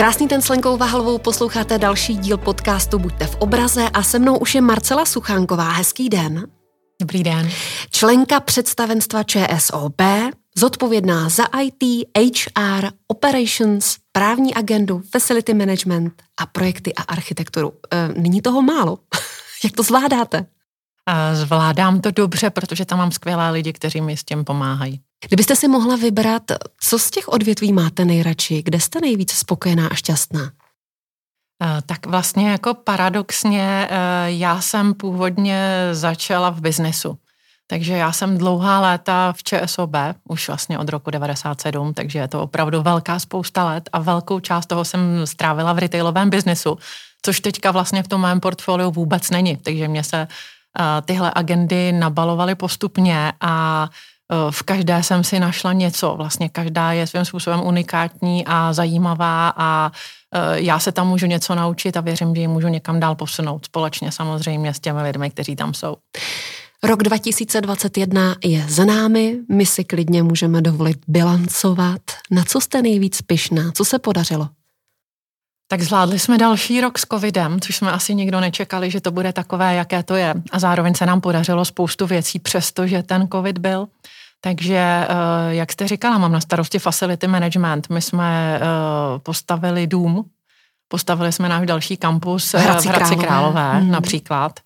Krásný ten s Lenkou Vahlovou posloucháte další díl podcastu Buďte v obraze a se mnou už je Marcela Suchánková. Hezký den. Dobrý den. Členka představenstva ČSOB, zodpovědná za IT, HR, operations, právní agendu, facility management a projekty a architekturu. E, není toho málo. Jak to zvládáte? Zvládám to dobře, protože tam mám skvělé lidi, kteří mi s tím pomáhají. Kdybyste si mohla vybrat, co z těch odvětví máte nejradši, kde jste nejvíc spokojená a šťastná? Eh, tak vlastně jako paradoxně eh, já jsem původně začala v biznesu. Takže já jsem dlouhá léta v ČSOB, už vlastně od roku 97, takže je to opravdu velká spousta let a velkou část toho jsem strávila v retailovém biznesu, což teďka vlastně v tom mém portfoliu vůbec není. Takže mě se eh, tyhle agendy nabalovaly postupně a v každé jsem si našla něco. Vlastně každá je svým způsobem unikátní a zajímavá a já se tam můžu něco naučit a věřím, že ji můžu někam dál posunout společně samozřejmě s těmi lidmi, kteří tam jsou. Rok 2021 je za námi, my si klidně můžeme dovolit bilancovat. Na co jste nejvíc pyšná? Co se podařilo? Tak zvládli jsme další rok s covidem, což jsme asi nikdo nečekali, že to bude takové, jaké to je. A zároveň se nám podařilo spoustu věcí, přestože ten covid byl. Takže, eh, jak jste říkala, mám na starosti facility management. My jsme eh, postavili dům, postavili jsme náš další kampus v Hradci, v Hradci Králové, Králové hmm. například.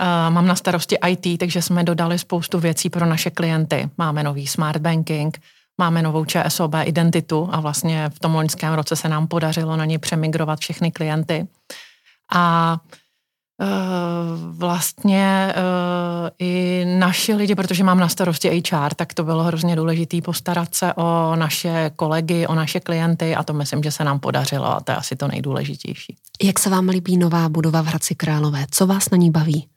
Eh, mám na starosti IT, takže jsme dodali spoustu věcí pro naše klienty. Máme nový smart banking, máme novou ČSOB identitu a vlastně v tom loňském roce se nám podařilo na ní přemigrovat všechny klienty. A Eh, vlastně uh, i naši lidi, protože mám na starosti HR, tak to bylo hrozně důležité postarat se o naše kolegy, o naše klienty a to myslím, že se nám podařilo a to je asi to nejdůležitější. Jak se vám líbí nová budova v Hradci Králové? Co vás na ní baví?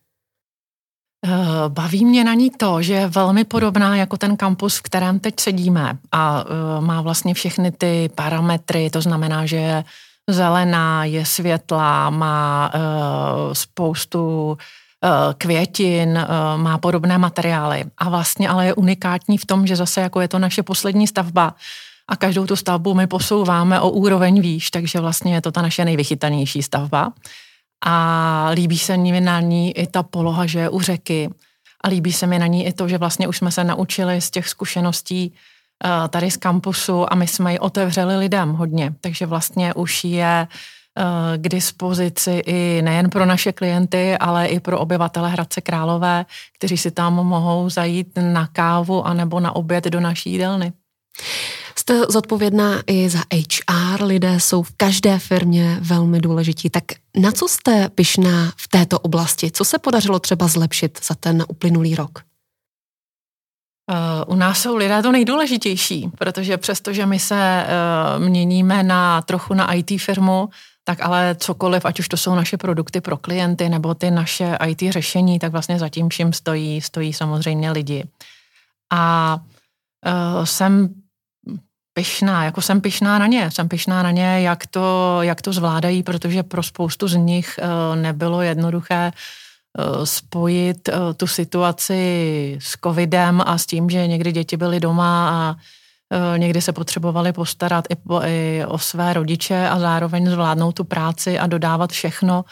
Eh, baví mě na ní to, že je velmi podobná jako ten kampus, v kterém teď sedíme. A má vlastně všechny ty parametry, to znamená, že je zelená, je světlá, má uh, spoustu květin, má podobné materiály. A vlastně ale je unikátní v tom, že zase jako je to naše poslední stavba a každou tu stavbu my posouváme o úroveň výš, takže vlastně je to ta naše nejvychytanější stavba a líbí se mi na ní i ta poloha, že je u řeky a líbí se mi na ní i to, že vlastně už jsme se naučili z těch zkušeností Eh, tady z kampusu a my jsme ji otevřeli lidem hodně, takže vlastně už je eh, k dispozici i nejen pro naše klienty, ale i pro obyvatele Hradce Králové, kteří si tam mohou zajít na kávu anebo na oběd do naší jídelny. Jste zodpovědná i za HR, lidé jsou v každé firmě velmi důležití. Tak na co jste pyšná v této oblasti? Co se podařilo třeba zlepšit za ten uplynulý rok? Uh, u nás jsou lidé to nejdůležitější, protože přestože my se uh, měníme na trochu na IT firmu, tak ale cokoliv, ať už to jsou naše produkty pro klienty nebo ty naše IT řešení, tak vlastně zatím vším stojí, stojí samozřejmě lidi. A uh, jsem pyšná, jako jsem pyšná na ně, jsem pyšná na ně, jak to, jak to zvládají, protože pro spoustu z nich uh, nebylo jednoduché Eh, spojit eh, tu situaci s covidem a s tím, že někdy děti byly doma a eh, někdy se potřebovali postarat i, po, i o své rodiče a zároveň zvládnout tu práci a dodávat všechno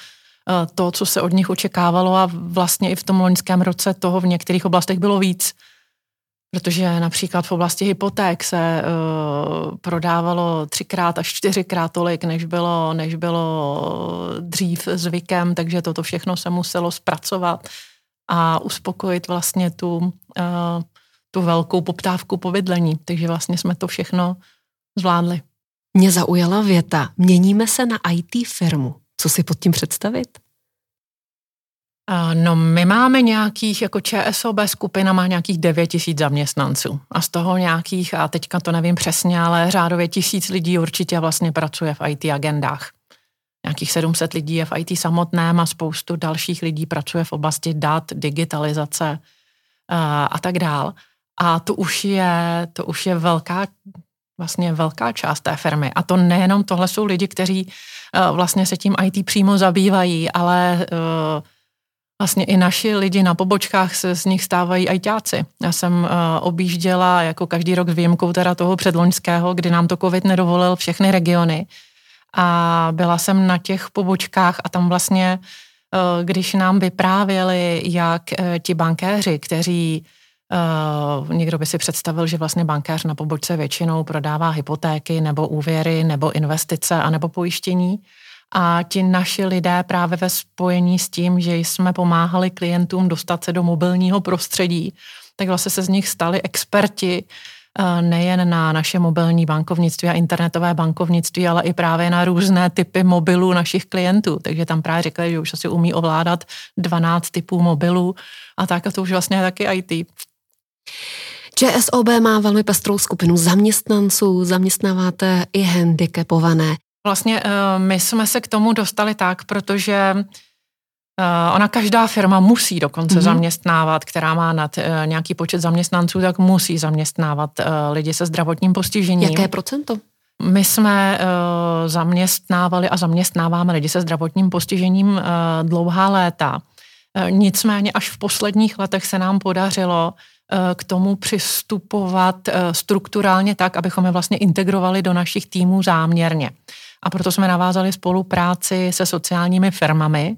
to, co se od nich očekávalo a vlastně i v tom loňském roce toho v některých oblastech bylo víc protože například v oblasti hypoték se uh, prodávalo třikrát až čtyřikrát tolik, než bylo, než bylo dřív zvykem, takže toto všechno se muselo zpracovat a uspokojit vlastně tu, uh, tu velkou poptávku po bydlení. Takže vlastně jsme to všechno zvládli. Mě zaujala věta, měníme se na IT firmu. Co si pod tím představit? No my máme nějakých, jako ČSOB skupina má nějakých 9 tisíc zaměstnanců a z toho nějakých, a teďka to nevím přesně, ale řádově tisíc lidí určitě vlastně pracuje v IT agendách. Nějakých 700 lidí je v IT samotném a spoustu dalších lidí pracuje v oblasti dat, digitalizace a, a tak dál. A to už je, to už je velká, vlastně velká část té firmy. A to nejenom tohle jsou lidi, kteří uh, vlastně se tím IT přímo zabývají, ale uh, vlastně i naši lidi na pobočkách se z nich stávají ajťáci. Já jsem uh, objížděla jako každý rok s výjimkou teda toho předloňského, kdy nám to covid nedovolil všechny regiony. a byla jsem na těch pobočkách a tam vlastně, eh, když nám vyprávěli, jak eh, ti bankéři, kteří Uh, někdo by si představil, že vlastně bankéř na pobočce většinou prodává hypotéky nebo úvěry nebo investice a nebo pojištění. A ti naši lidé právě ve spojení s tím, že jsme pomáhali klientům dostat se do mobilního prostředí, tak vlastně se z nich stali experti uh, nejen na naše mobilní bankovnictví a internetové bankovnictví, ale i právě na různé typy mobilů našich klientů. Takže tam právě řekli, že už asi umí ovládat 12 typů mobilů a tak a to už vlastně je taky IT. ČSOB má velmi pestrou skupinu zaměstnanců, zaměstnáváte i handicapované. Vlastně eh, my jsme se k tomu dostali tak, protože eh, ona každá firma musí dokonce mm-hmm. zaměstnávat, která má nad eh, nějaký počet zaměstnanců, tak musí zaměstnávat lidi se zdravotním postižením. Jaké procento? My jsme zaměstnávali a zaměstnáváme lidi se zdravotním postižením dlouhá léta. Nicméně až v posledních letech se nám podařilo k tomu přistupovat strukturálně tak, abychom je vlastně integrovali do našich týmů záměrně. A proto jsme navázali spolupráci se sociálními firmami.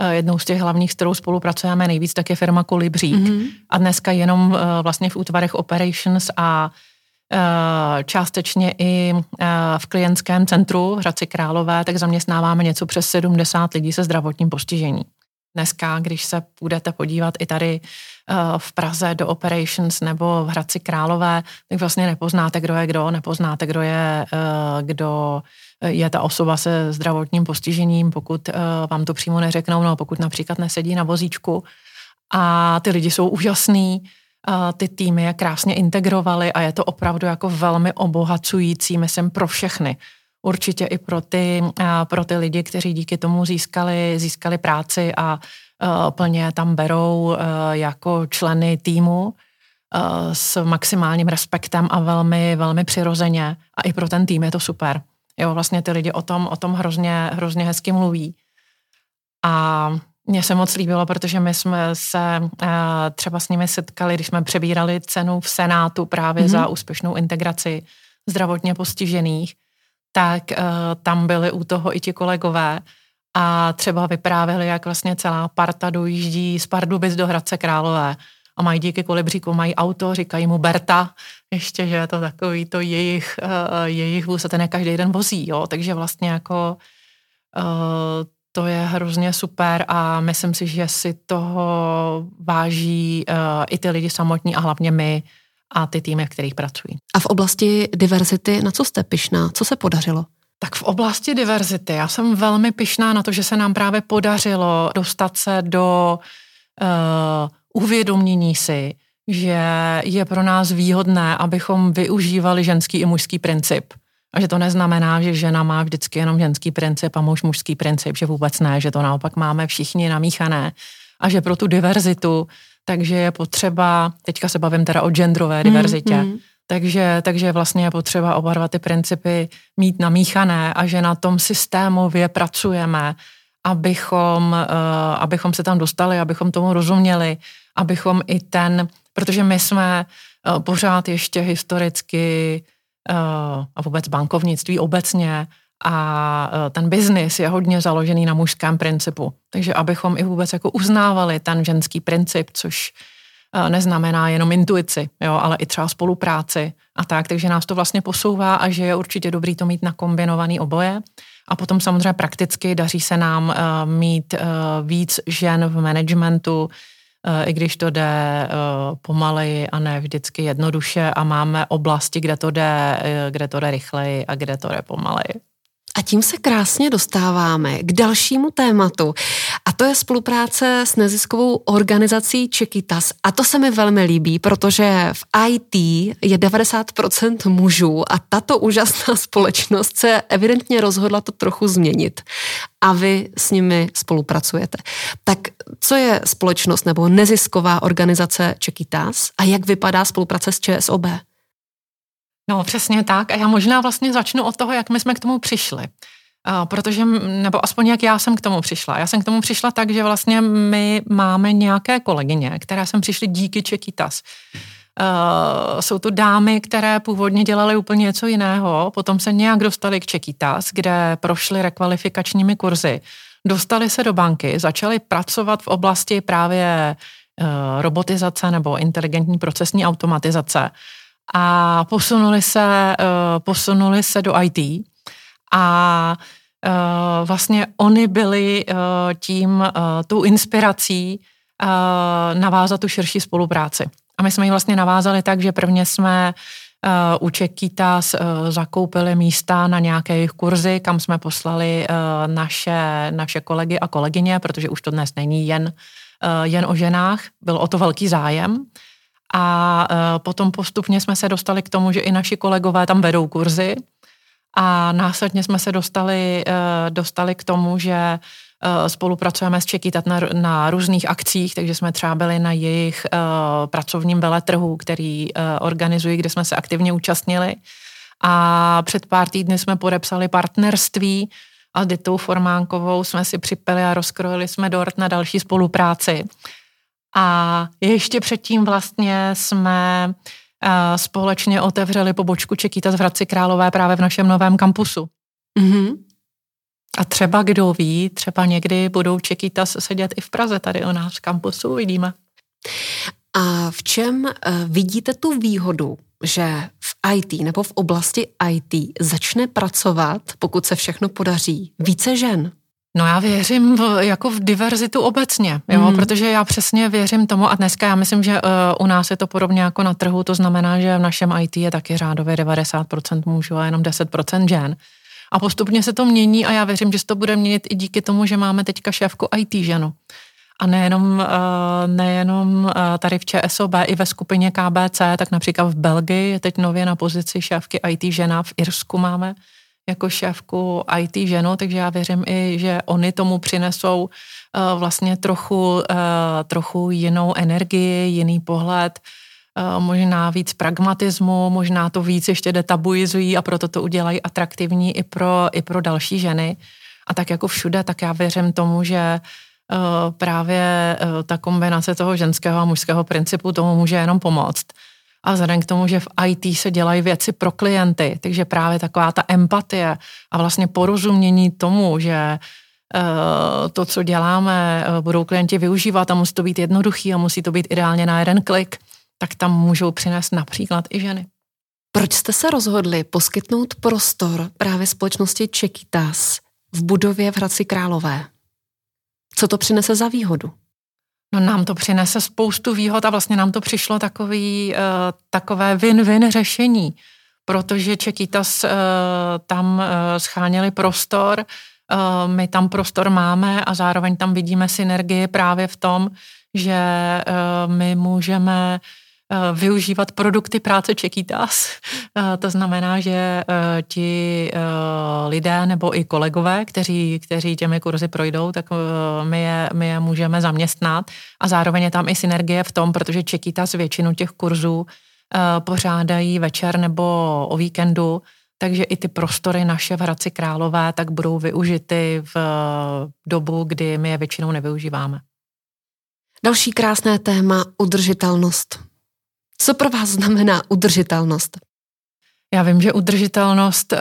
Eh, jednou z těch hlavních, s kterou spolupracujeme nejvíc, tak je firma Kolibřík. Mm-hmm. A dneska jenom vlastně v útvarech operations a částečně i v klientském centru v Hradci Králové, tak zaměstnáváme něco přes 70 lidí se zdravotním postižením. Dneska, když se půjdete podívat i tady eh, v Praze do Operations nebo v Hradci Králové, tak vlastně nepoznáte, kdo je kdo, nepoznáte, kdo je, eh, kdo je ta osoba se zdravotním postižením, pokud eh, vám to přímo neřeknou, no pokud například nesedí na vozíčku. A ty lidi jsou úžasný, ty týmy je krásně integrovali a je to opravdu jako velmi obohacující, myslím, pro všechny určitě i pro ty, pro ty lidi, kteří díky tomu získali, získali práci a plně tam berou jako členy týmu s maximálním respektem a velmi, velmi přirozeně. A i pro ten tým je to super. Jo, vlastně ty lidi o tom, o tom hrozně, hrozně hezky mluví. A mně se moc líbilo, protože my jsme se třeba s nimi setkali, když jsme přebírali cenu v Senátu právě mm-hmm. za úspěšnou integraci zdravotně postižených tak uh, tam byli u toho i ti kolegové a třeba vyprávěli, jak vlastně celá parta dojíždí z Pardubic do Hradce Králové a mají díky kolibříku, mají auto, říkají mu Berta, ještě, že je to takový to jejich, uh, jejich vůz a ten je každý den vozí, jo, takže vlastně jako uh, to je hrozně super a myslím si, že si toho váží uh, i ty lidi samotní a hlavně my, a ty týmy, v kterých pracují. A v oblasti diverzity, na co jste pyšná? Co se podařilo? Tak v oblasti diverzity, já jsem velmi pyšná na to, že se nám právě podařilo dostat se do uh, uvědomění si, že je pro nás výhodné, abychom využívali ženský i mužský princip. A že to neznamená, že žena má vždycky jenom ženský princip a muž mužský princip, že vůbec ne, že to naopak máme všichni namíchané. A že pro tu diverzitu takže je potřeba, teďka se bavím teda o genderové diverzitě, mm, mm. Takže, takže vlastně je potřeba oba dva ty principy mít namíchané a že na tom systémově pracujeme, abychom, uh, abychom se tam dostali, abychom tomu rozuměli, abychom i ten, protože my jsme uh, pořád ještě historicky uh, a vůbec bankovnictví obecně a e, ten biznis je hodně založený na mužském principu. Takže abychom i vůbec jako uznávali ten ženský princip, což neznamená jenom intuici, jo, ale i třeba spolupráci a tak, takže nás to vlastně posouvá a že je určitě dobrý to mít nakombinovaný oboje. A potom samozřejmě prakticky daří se nám uh, mít uh, víc žen v managementu, i když to jde uh, pomaleji a ne vždycky jednoduše a máme oblasti, kde to jde, uh, kde to jde rychleji a kde to jde pomaleji. A tím se krásně dostáváme k dalšímu tématu. A to je spolupráce s neziskovou organizací Čekitas. A to se mi velmi líbí, protože v IT je 90% mužů a tato úžasná společnost se evidentně rozhodla to trochu změnit. A vy s nimi spolupracujete. Tak co je společnost nebo nezisková organizace Čekitas a jak vypadá spolupráce s ČSOB? No, přesně tak. A já možná vlastně začnu od toho, jak my jsme k tomu přišli. Protože, nebo aspoň jak já jsem k tomu přišla. Já jsem k tomu přišla tak, že vlastně my máme nějaké kolegyně, které jsem přišly díky Čekitas. Uh, jsou to dámy, které původně dělaly úplně něco jiného, potom se nějak dostali k Čekitas, kde prošly rekvalifikačními kurzy, dostali se do banky, začali pracovat v oblasti právě uh, robotizace nebo inteligentní procesní automatizace a posunuli se, uh, posunuli se do IT a uh, vlastně oni byli uh, tím, tou inspirací navázat tu širší spolupráci. A my jsme ji vlastně navázali tak, že prvně jsme u Čekýtas zakoupili místa na nějaké jejich kurzy, kam jsme poslali naše, naše kolegy a kolegyně, protože už to dnes není jen, jen o ženách, byl o to velký zájem. A uh, potom postupně jsme se dostali k tomu, že i naši kolegové tam vedou kurzy a následně jsme se dostali, uh, dostali k tomu, že Eh, spolupracujeme s Čekytat na, na různých akcích, takže jsme třeba byli na jejich pracovním veletrhu, který organizují, kde jsme se aktivně účastnili. A před pár týdny jsme podepsali partnerství a Ditou Formánkovou jsme si připili a rozkrojili jsme dort na další spolupráci. A ještě předtím vlastně jsme uh, společně otevřeli pobočku Čekýta z Hradci Králové právě v našem novém kampusu. Mm-hmm. A třeba kdo ví, třeba někdy budou Čekýtas sedět i v Praze tady u nás v kampusu, uvidíme. A v čem uh, vidíte tu výhodu, že v IT nebo v oblasti IT začne pracovat, pokud se všechno podaří, více žen? No já věřím v, jako v diverzitu obecně, jo, mm. protože já přesně věřím tomu a dneska já myslím, že uh, u nás je to podobně jako na trhu, to znamená, že v našem IT je taky řádově 90% mužů a jenom 10% žen. A postupně se to mění a já věřím, že se to bude měnit i díky tomu, že máme teďka šéfku IT ženu. A nejenom, eh, nejenom eh, tady v ČSOB, i ve skupině KBC, tak například v Belgii je teď nově na pozici šéfky IT žena, v Irsku máme jako šéfku IT ženu, takže já věřím i, že oni tomu přinesou eh, vlastně trochu, trochu jinou energii, jiný pohled, Eh, možná víc pragmatismu, možná to víc ještě detabuizují a proto to udělají atraktivní i pro, i pro další ženy. A tak jako všude, tak já věřím tomu, že právě ta kombinace toho ženského a mužského principu tomu může jenom pomoct. A vzhledem k tomu, že v IT se dělají věci pro klienty, takže právě taková ta empatie a vlastně porozumění tomu, že to, co děláme, budou klienti využívat a musí to být jednoduchý a musí to být ideálně na jeden klik, tak tam můžou přinést například i ženy. Proč jste se rozhodli poskytnout prostor právě společnosti Čekitas v budově v Hradci Králové? Co to přinese za výhodu? No nám to přinese spoustu výhod a vlastně nám to přišlo takový, uh, takové win-win řešení, protože Čekitas uh, tam uh, scháněli prostor, uh, my tam prostor máme a zároveň tam vidíme synergie právě v tom, že uh, my můžeme Eh, využívat produkty práce Čekýtas. Eh, to znamená, že eh, ti lidé nebo i kolegové, kteří, kteří těmi kurzy projdou, tak my je, my je můžeme zaměstnat a zároveň je tam i synergie v tom, protože Čekýtas většinu těch kurzů pořádají večer nebo o víkendu, takže i ty prostory naše v Hradci Králové tak budou využity v dobu, kdy my je většinou nevyužíváme. Další krásné téma udržitelnost. Co pro vás znamená udržitelnost? Já vím, že udržitelnost eh,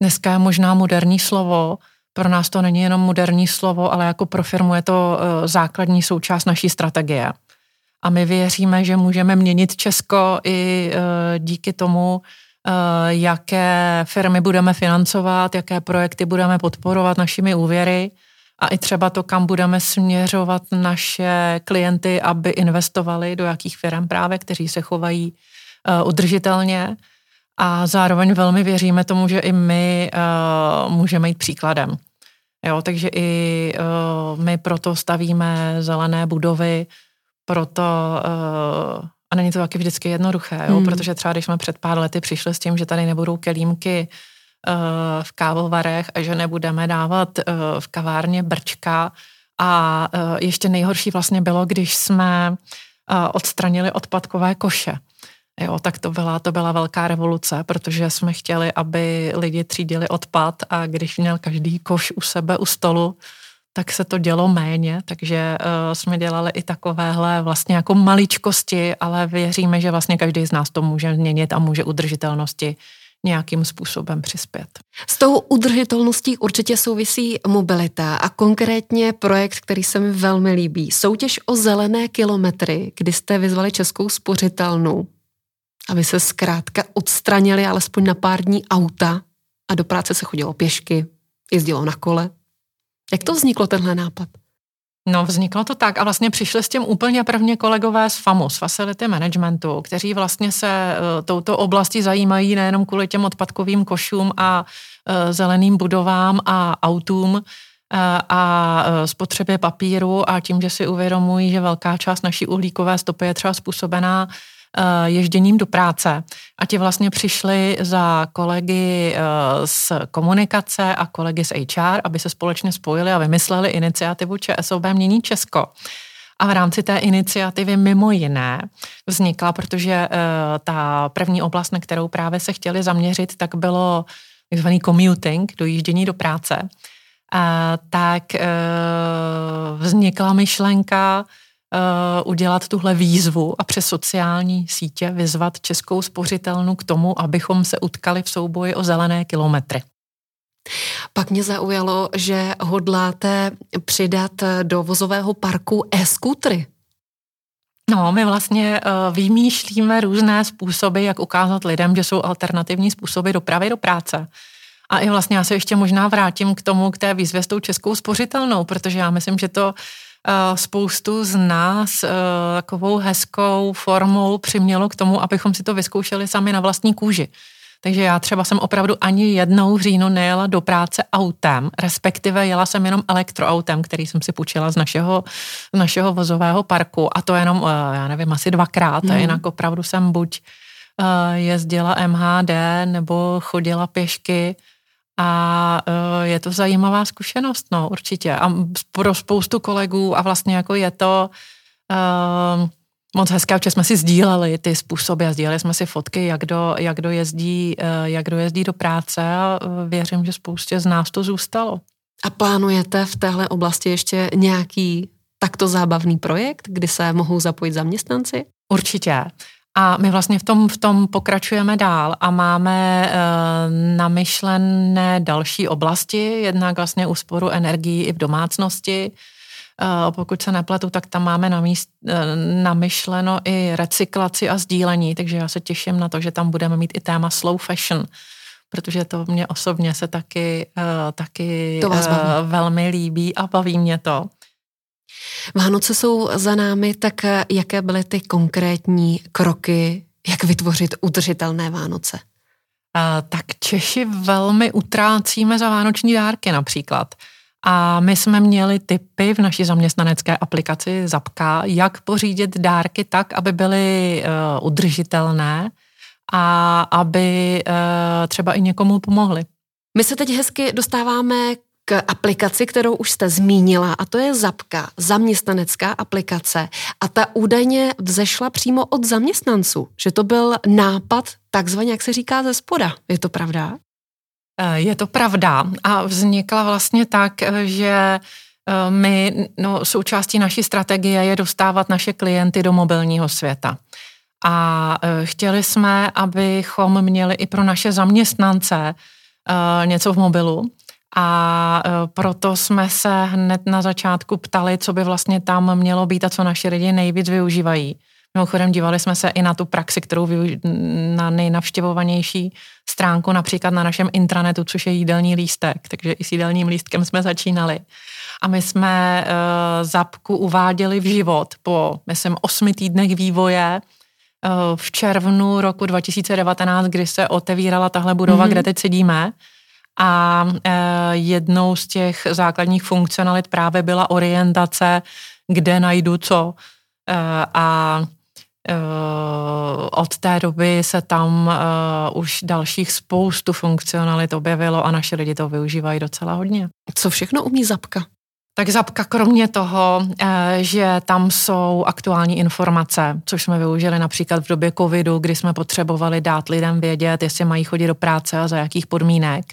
dneska je možná moderní slovo. Pro nás to není jenom moderní slovo, ale jako pro firmu je to eh, základní součást naší strategie. A my věříme, že můžeme měnit Česko i eh, díky tomu, jaké firmy budeme financovat, jaké projekty budeme podporovat našimi úvěry a i třeba to, kam budeme směřovat naše klienty, aby investovali, do jakých firm právě, kteří se chovají uh, udržitelně. A zároveň velmi věříme tomu, že i my uh, můžeme jít příkladem. Jo, takže i uh, my proto stavíme zelené budovy, proto, uh, a není to taky vždycky jednoduché, jo, hmm. protože třeba když jsme před pár lety přišli s tím, že tady nebudou kelímky v kávovarech a že nebudeme dávat eh, v kavárně brčka. A eh, ještě nejhorší vlastně bylo, když jsme eh, odstranili odpadkové koše. Jo, tak to byla, to byla velká revoluce, protože jsme chtěli, aby lidi třídili odpad a když měl každý koš u sebe u stolu, tak se to dělo méně, takže uh, jsme dělali i takovéhle vlastně jako maličkosti, ale věříme, že vlastně každý z nás to může změnit a může udržitelnosti nějakým způsobem přispět. S tou udržitelností určitě souvisí mobilita a konkrétně projekt, který se mi velmi líbí. Soutěž o zelené kilometry, kdy jste vyzvali Českou spořitelnu, aby se zkrátka odstranili alespoň na pár dní auta a do práce se chodilo pěšky, jezdilo na kole. Jak to vzniklo, tenhle nápad? No, vzniklo to tak a vlastně přišli s tím úplně prvně kolegové z FAMu, z Facility Managementu, kteří vlastně se uh, touto oblastí zajímají nejenom kvůli těm odpadkovým košům a uh, zeleným budovám a autům, e, a spotřebě papíru a tím, že si uvědomují, že velká část naší uhlíkové stopy je třeba způsobená ježděním do práce a ti vlastně přišli za kolegy eh, z komunikace a kolegy z HR, aby se společně spojili a vymysleli iniciativu ČSOB Mění Česko. A v rámci té iniciativy mimo jiné vznikla, protože uh, ta první oblast, na kterou právě se chtěli zaměřit, tak bylo takzvaný commuting, dojíždění do práce. Tak vznikla myšlenka uh, udělat tuhle výzvu a přes sociální sítě vyzvat Českou spořitelnu k tomu, abychom se utkali v souboji o zelené kilometry. Pak mě zaujalo, že hodláte přidat do vozového parku e-skútry. No, my vlastně uh, vymýšlíme různé způsoby, jak ukázat lidem, že jsou alternativní způsoby dopravy do práce. A i vlastně já se ještě možná vrátím k tomu, k té výzvě s tou českou spořitelnou, protože já myslím, že to Eh, spoustu z nás eh, takovou hezkou formou přimělo k tomu, abychom si to vyzkoušeli sami na vlastní kůži. Takže já třeba jsem opravdu ani jednou v říjnu nejela do práce autem, respektive jela jsem jenom elektroautem, který jsem si půjčila z našeho, z našeho vozového parku a to jenom, eh, já nevím, asi dvakrát. A jinak opravdu jsem buď jezdila MHD nebo chodila pěšky a uh, je to zajímavá zkušenost, no, určitě. A pro spoustu kolegů a vlastně jako je to uh, moc hezké, protože jsme si sdíleli ty způsoby a sdíleli jsme si fotky, jak do, jak do, jezdí, uh, jak do jezdí do práce a věřím, že spoustě z nás to zůstalo. A plánujete v téhle oblasti ještě nějaký takto zábavný projekt, kdy se mohou zapojit zaměstnanci? Určitě. A my vlastně v tom, v tom pokračujeme dál a máme e, namyšlené další oblasti, jednak vlastně úsporu energií i v domácnosti. E, pokud se nepletu, tak tam máme namíst, e, namyšleno i recyklaci a sdílení, takže já se těším na to, že tam budeme mít i téma slow fashion, protože to mě osobně se taky, e, taky to e, velmi líbí a baví mě to. Vánoce jsou za námi, tak eh, jaké byly ty konkrétní kroky, jak vytvořit udržitelné Vánoce? Tak Češi velmi utrácíme za vánoční dárky například. A my jsme měli typy v naší zaměstnanecké aplikaci Zapka, jak pořídit dárky tak, aby byly uh, udržitelné a aby uh, třeba i někomu pomohly. My se teď hezky dostáváme k aplikaci, kterou už jste zmínila, a to je Zapka, zaměstnanecká aplikace. A ta údajně vzešla přímo od zaměstnanců, že to byl nápad takzvaně, jak se říká, ze spoda. Je to pravda? Eh, je to pravda a vznikla vlastně tak, eh, že eh, my, no, součástí naší strategie je dostávat naše klienty do mobilního světa. A chtěli jsme, abychom měli i pro naše zaměstnance něco v mobilu, a e, proto jsme se hned na začátku ptali, co by vlastně tam mělo být a co naši lidi nejvíc využívají. Mimochodem dívali jsme se i na tu praxi, kterou využ- na nejnavštěvovanější stránku, například na našem intranetu, což je jídelní lístek, takže i s jídelním lístkem jsme začínali. A my jsme uh, zapku uváděli v život po, myslím, osmi týdnech vývoje uh, v červnu roku 2019, kdy se otevírala tahle budova, mm-hmm. kde teď sedíme a e, jednou z těch základních funkcionalit právě byla orientace, kde najdu co. E, a e, od té doby se tam už dalších spoustu funkcionalit objevilo a naše lidi to využívají docela hodně. Co všechno umí Zapka? Tak Zapka kromě toho, že tam jsou aktuální informace, což jsme využili například v době covidu, kdy jsme potřebovali dát lidem vědět, jestli mají chodit do práce a za jakých podmínek,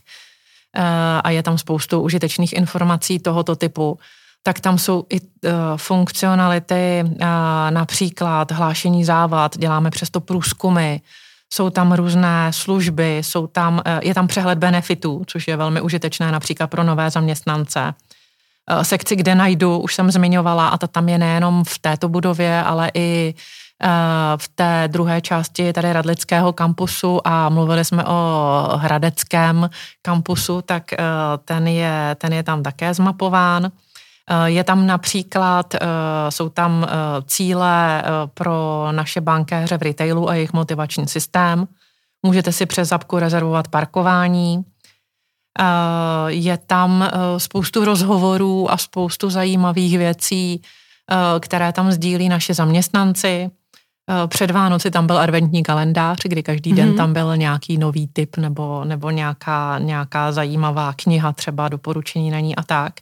a je tam spoustu užitečných informací tohoto typu, tak tam jsou i funkcionality, například hlášení závad, děláme přesto průzkumy, jsou tam různé služby, jsou tam, je tam přehled benefitů, což je velmi užitečné například pro nové zaměstnance. Eh, sekci, kde najdu, už jsem zmiňovala, a ta tam je nejenom v této budově, ale i eh, v té druhé části tady Radlického kampusu a mluvili jsme o Hradeckém kampusu, tak eh, ten je, ten je tam také zmapován. Je tam například, jsou tam cíle pro naše bankéře v retailu a jejich motivační systém. Můžete si přes zapku rezervovat parkování, je tam eh, spoustu rozhovorů a spoustu zajímavých věcí, eh, které tam sdílí naše zaměstnanci. Eh, před Vánoci tam byl adventní kalendář, kdy každý den mm-hmm. tam byl nějaký nový typ nebo, nebo nějaká, nějaká zajímavá kniha, třeba doporučení na ní a tak.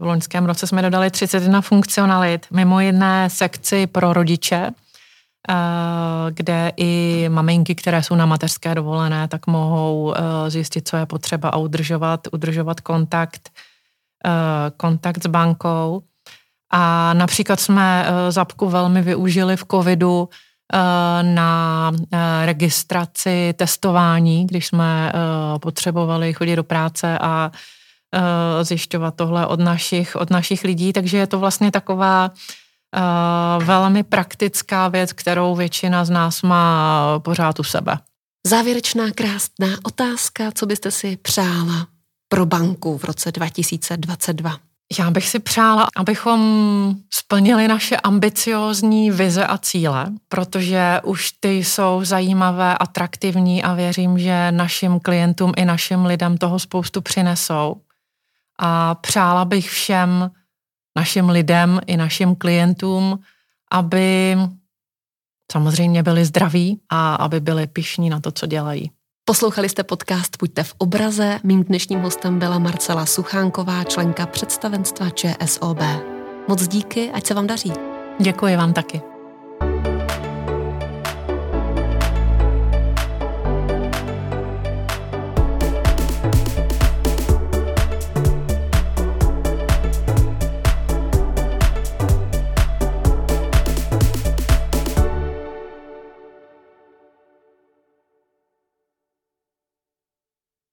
V loňském roce jsme dodali 31 funkcionalit, mimo jiné sekci pro rodiče, Eh, kde i maminky, které jsou na mateřské dovolené, tak mohou eh, zjistit, co je potřeba a udržovat, udržovat kontakt, kontakt s bankou. A například jsme zapku velmi využili v covidu na registraci testování, když jsme potřebovali chodit do práce a zjišťovat tohle od našich, od našich lidí, takže je to vlastně taková velmi praktická věc, kterou většina z nás má pořád u sebe. Závěrečná krásná otázka, co byste si přála pro banku v roce 2022? Já bych si přála, abychom splnili naše ambiciózní vize a cíle, protože už ty jsou zajímavé, atraktivní a věřím, že našim klientům i našim lidem toho spoustu přinesou. A přála bych všem našim lidem i našim klientům, aby samozřejmě byli zdraví a aby byli pišní na to, co dělají. Poslouchali jste podcast Buďte v obraze. Mým dnešním hostem byla Marcela Suchánková, členka představenstva ČSOB. Moc díky, ať se vám daří. Děkuji vám taky.